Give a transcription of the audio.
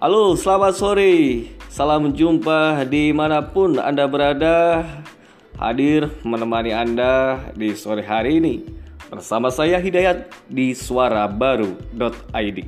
Halo, selamat sore. Salam jumpa di mana pun Anda berada. Hadir menemani Anda di sore hari ini bersama saya Hidayat di suarabaru.id.